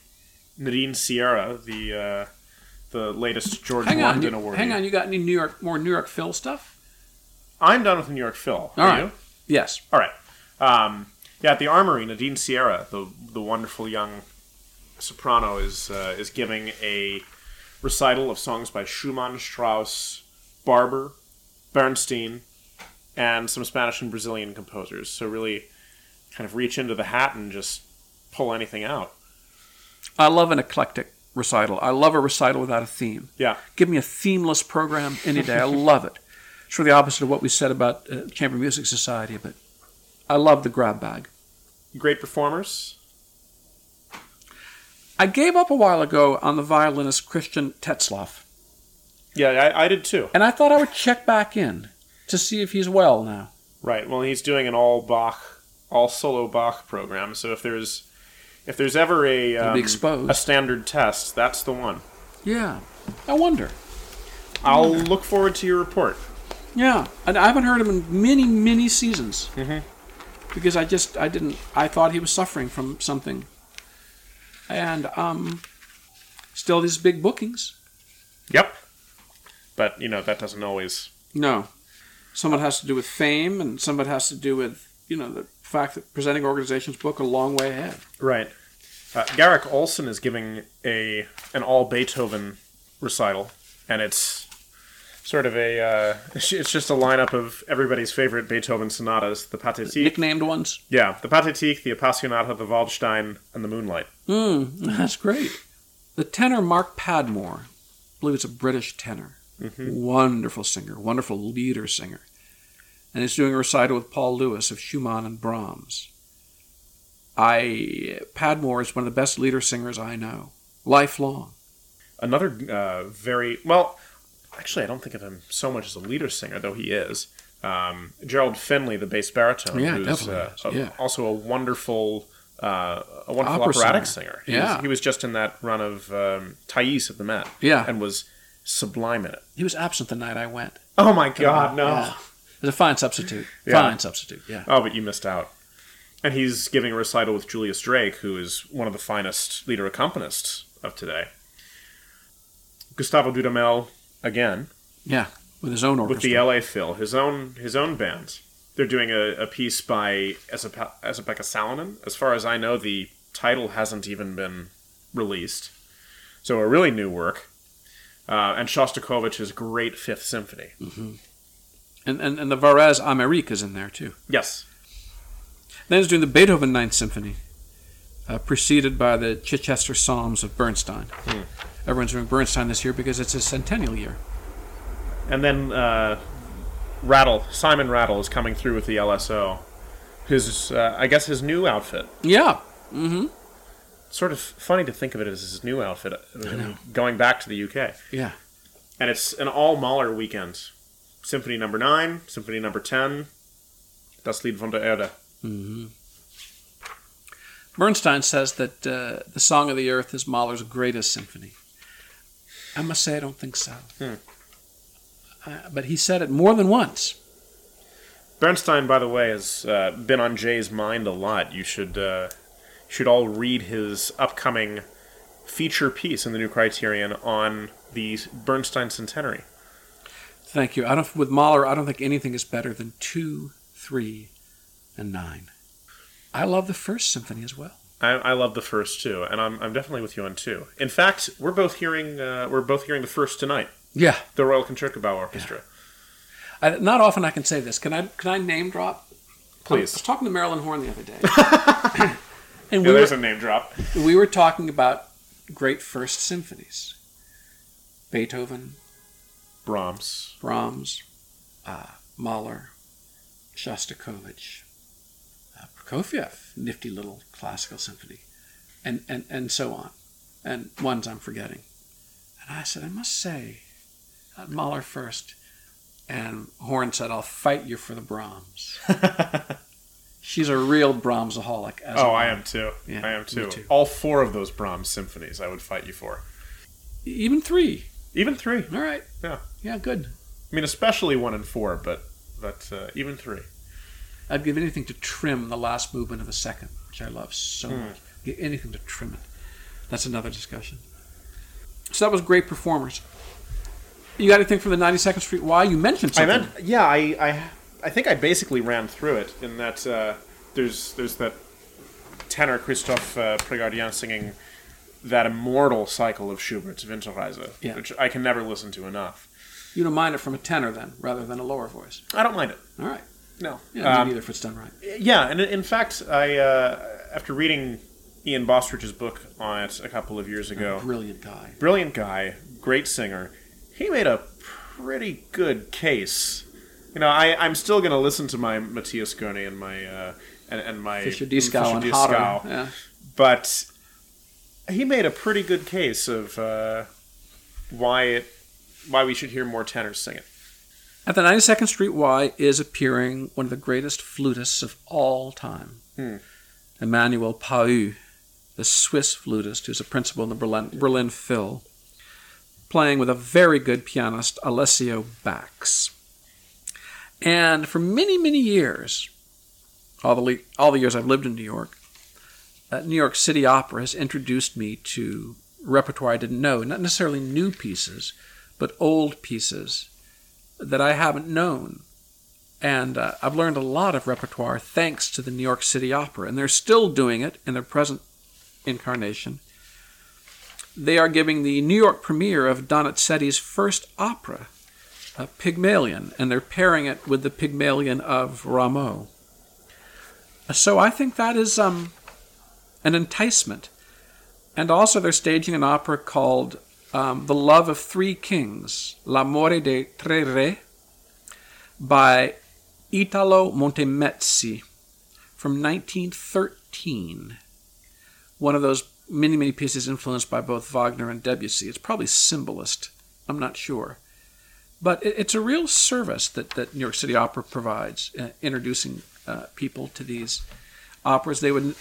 Nadine Sierra, the uh, the latest George Hang London you, award. hang on. You got any New York more New York Phil stuff? I'm done with the New York Phil. All Are right. you? Yes. All right. Um, yeah, at the Armory, Nadine Sierra, the the wonderful young soprano, is uh, is giving a recital of songs by Schumann, Strauss, Barber, Bernstein, and some Spanish and Brazilian composers. So really, kind of reach into the hat and just pull anything out. I love an eclectic recital. I love a recital without a theme. Yeah. Give me a themeless program any day. I love it. It's really the opposite of what we said about uh, Chamber Music Society, but I love the grab bag. Great performers. I gave up a while ago on the violinist Christian Tetzlaff, Yeah, I, I did too. and I thought I would check back in to see if he's well now. Right. Well, he's doing an all Bach, all solo Bach program. So if there's if there's ever a um, exposed. a standard test, that's the one. Yeah. I wonder. I'll look forward to your report. Yeah, and I haven't heard him in many, many seasons. Mm-hmm. Because I just, I didn't, I thought he was suffering from something. And, um, still these big bookings. Yep. But you know that doesn't always. No. Some of it has to do with fame, and some of it has to do with, you know, the fact that presenting organizations book a long way ahead. Right. Uh, Garrick Ohlsson is giving a an all Beethoven recital, and it's sort of a uh, it's just a lineup of everybody's favorite Beethoven sonatas: the Pathétique, Nicknamed ones. yeah, the Pathétique, the Appassionata, the Waldstein, and the Moonlight. Hmm, that's great. The tenor Mark Padmore, I believe it's a British tenor, wonderful singer, wonderful lieder singer, and he's doing a recital with Paul Lewis of Schumann and Brahms. I Padmore is one of the best lieder singers I know, lifelong. Another uh, very well, actually, I don't think of him so much as a lieder singer, though he is. Um, Gerald Finley, the bass baritone, Yeah, who's uh, a- yeah. also a wonderful, uh, a wonderful Opera operatic singer. singer. He Yeah. was, he was just in that run of um, Thais at the Met, Yeah. and was sublime in it. He was absent the night I went. Oh my God, no! Yeah. It was a fine substitute. Yeah. Fine substitute. Yeah. Oh, but you missed out. And he's giving a recital with Julius Drake, who is one of the finest lieder accompanists of today. Gustavo Dudamel again. Yeah. With his own orchestra. with the LA Phil, his own his own band. They're doing a, a piece by Esa- Esa-Pekka Salonen. As far as I know, the title hasn't even been released. So a really new work. Uh, and Shostakovich's great Fifth Symphony. And, and, and the Varese Amérique is in there too. Yes. Then he's doing the Beethoven Ninth Symphony, uh, preceded by the Chichester Psalms of Bernstein. Everyone's doing Bernstein this year because it's his centennial year. And then uh, Rattle, Simon Rattle is coming through with the LSO. His, uh, I guess, his new outfit. Yeah. Mm-hmm. Sort of funny to think of it as his new outfit, uh, going back to the UK. Yeah. And it's an all Mahler weekend. Symphony number nine, Symphony number ten, Das Lied von der Erde. Mm-hmm. Bernstein says that uh, the Song of the Earth is Mahler's greatest symphony. I must say I don't think so. Uh, but he said it more than once. Bernstein, by the way, has uh, been on Jay's mind a lot. You should uh, should all read his upcoming feature piece in the New Criterion on the Bernstein centenary. Thank you. I don't with Mahler. I don't think anything is better than two, three, and nine. I love the first symphony as well. I, I love the first two, and I'm, I'm definitely with you on two. In fact, we're both hearing uh, we're both hearing the first tonight, Yeah. the Royal Concertgebouw Orchestra. I, not often I can say this. Can I? Can I name drop? Please. I was talking to Marilyn Horne the other day, and yeah, we there's were, a name drop. we were talking about great first symphonies: Beethoven, Brahms. Brahms, uh, Mahler, Shostakovich, uh, Prokofiev, nifty little classical symphony, and, and, and so on, and ones I'm forgetting. And I said, I must say, Mahler first, and Horne said, I'll fight you for the Brahms. She's a real Brahmsaholic. As Oh, I am too. Yeah, I am too. too. All four of those Brahms symphonies, I would fight you for. Even three. Even three. All right. Yeah. Yeah, good. I mean, especially one and four, but but uh, even three. I'd give anything to trim the last movement of the second, which I love so Hmm. much. Give anything to trim it. That's another discussion. So that was great performers. You got anything from the 92nd Street Y? You mentioned I something. meant, yeah, I, I, I think I basically ran through it in that uh, there's there's that tenor Christophe uh, singing that immortal cycle of Schubert's Winterreise, Yeah. which I can never listen to enough. You don't mind it from a tenor then, rather than a lower voice. I don't mind it. All right. No. Yeah, Um, neither if it's done right. Yeah, and in fact, I uh, after reading Ian Bostridge's book on it a couple of years ago, Brilliant guy. brilliant guy, great singer. He made a pretty good case. You know, I, I'm still going to listen to my Matthias Goerne and my uh, and, and my Fischer Dieskau and Dieskau, Yeah. but he made a pretty good case of uh, why it why we should hear more tenors sing it. At the 92nd Street Y is appearing one of the greatest flutists of all time, Hmm. Emmanuel Pahud, the Swiss flutist who's a principal in the Berlin, Berlin Phil, playing with a very good pianist, Alessio Bax. And for many, many years, all the, le- all the years I've lived in New York, uh, New York City Opera has introduced me to repertoire I didn't know, not necessarily new pieces, but old pieces that I haven't known. And uh, I've learned a lot of repertoire thanks to the New York City Opera, and they're still doing it in their present incarnation. They are giving the New York premiere of Donizetti's first opera, uh, Pygmalion, and they're pairing it with the Pygmalion of Rameau. So I think that is um, an enticement. And also, they're staging an opera called um, The Love of Three Kings, L'amore dei tre re, by Italo Montemezzi from 1913. One of those many, many pieces influenced by both Wagner and Debussy. It's probably symbolist, I'm not sure. But it's a real service that, that New York City Opera provides, uh, introducing uh, people to these operas they would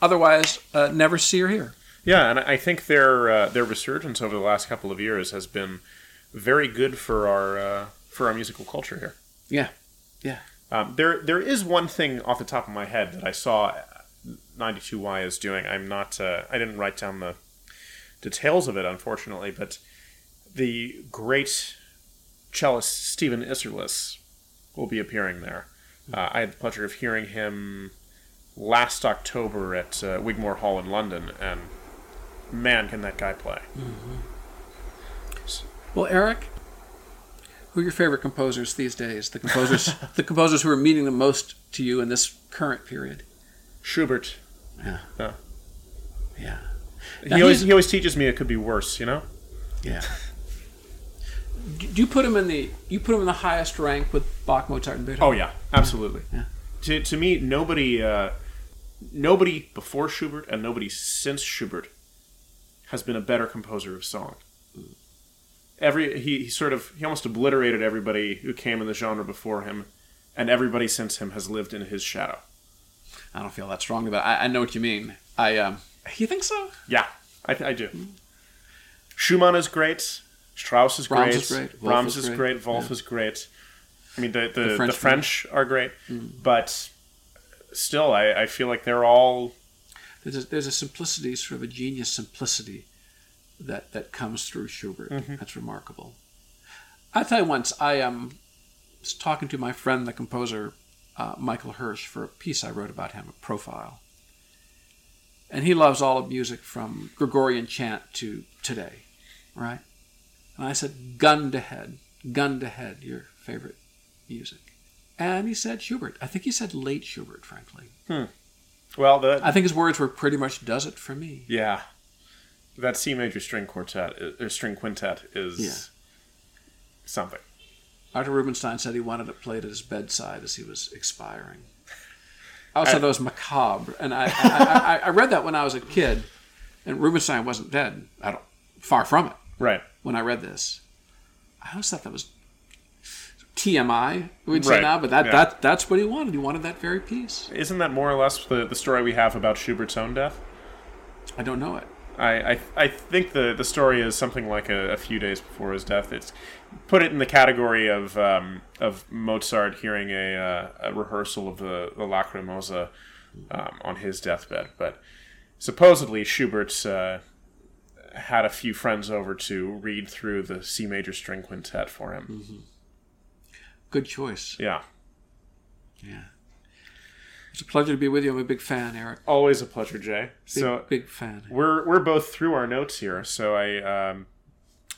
otherwise uh, never see or hear. Yeah, and I think their uh, their resurgence over the last couple of years has been very good for our uh, for our musical culture here. Yeah, yeah. Um, there there is one thing off the top of my head that I saw 92Y is doing. I'm not uh, I didn't write down the details of it unfortunately, but the great cellist Stephen Isserlis will be appearing there. Uh, I had the pleasure of hearing him last October at uh, Wigmore Hall in London, and man, can that guy play! Well, Eric, Who are your favorite composers these days? The composers, the composers who are meaning the most to you in this current period. Schubert. Yeah, Yeah. yeah, He Now always he always teaches me it could be worse. You know. yeah. Do do you put him in the you put him in the highest rank with Bach, Mozart, and Beethoven? Oh yeah, absolutely. Yeah. To to me, nobody uh, nobody before Schubert and nobody since Schubert has been a better composer of song. Every he, he sort of he almost obliterated everybody who came in the genre before him, and everybody since him has lived in his shadow. I don't feel that strongly, but I, I know what you mean. I um, you think so? Yeah, I, I do. Schumann is great. Strauss is Brahms great. is great, Brahms is is great, great. Wolf yeah. is great. I mean, the the, the, French French, are great, but still, I, I feel like they're all There's a, there's a simplicity, sort of a genius simplicity that that comes through Schubert. That's remarkable. I tell you once, I um, was talking to my friend, the composer uh, Michael Hirsch, for a piece I wrote about him, a profile. And he loves all of music from Gregorian chant to today, right? And I said, gun to head, gun to head, your favorite music. And he said Schubert. I think he said late Schubert, frankly. Well. The I think his words were pretty much does it for me. yeah, that C major string quartet or string quintet is Yeah. something. Arthur Rubinstein said he wanted it played at his bedside as he was expiring. I always thought that was macabre, and I, I, I, I read that when I was a kid, and Rubinstein wasn't dead. I don't, far from it. Right. When I read this, I always thought that was TMI. We'd say Right, now, but that, yeah. that that's what he wanted. He wanted that very piece. Isn't that more or less the, the story we have about Schubert's own death? I don't know it. I, I, I think the, the story is something like a, a few days before his death. It's put it in the category of um, of Mozart hearing a, uh, a rehearsal of the, the Lacrimosa um, on his deathbed. But supposedly Schubert's uh, had a few friends over to read through the C major string quintet for him. Good choice. Yeah, Yeah. It's a pleasure to be with you. I'm a big fan, Eric. always a pleasure, Jay. Big, so big fan. we're we're both through our notes here, so I um,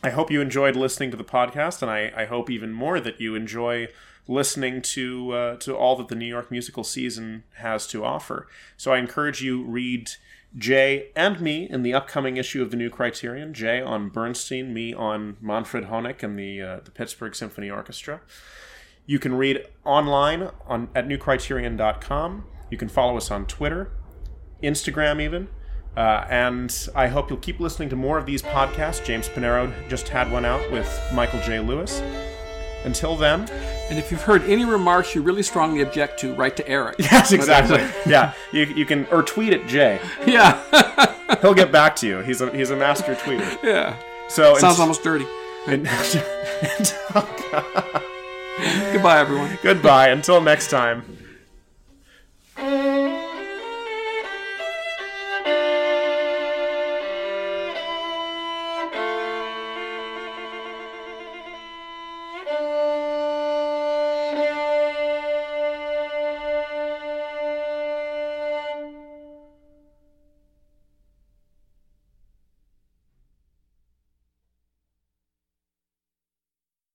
I hope you enjoyed listening to the podcast, and I, I hope even more that you enjoy listening to uh, to all that the New York musical season has to offer. So I encourage you read Jay and me in the upcoming issue of the New Criterion. Jay on Bernstein, me on Manfred Honeck and the uh, the Pittsburgh Symphony Orchestra. You can read online on at newcriterion.com. You can follow us on Twitter, Instagram, even. Uh, and I hope you'll keep listening to more of these podcasts. James Panero just had one out with Michael J. Lewis. Until then, And if you've heard any remarks you really strongly object to, write to Eric. yes, exactly. yeah, you, you can or tweet at Jay. Yeah. He'll get back to you. He's a he's a master tweeter. yeah. So Sounds almost dirty. and- Goodbye, everyone. Goodbye. Until next time. Uh,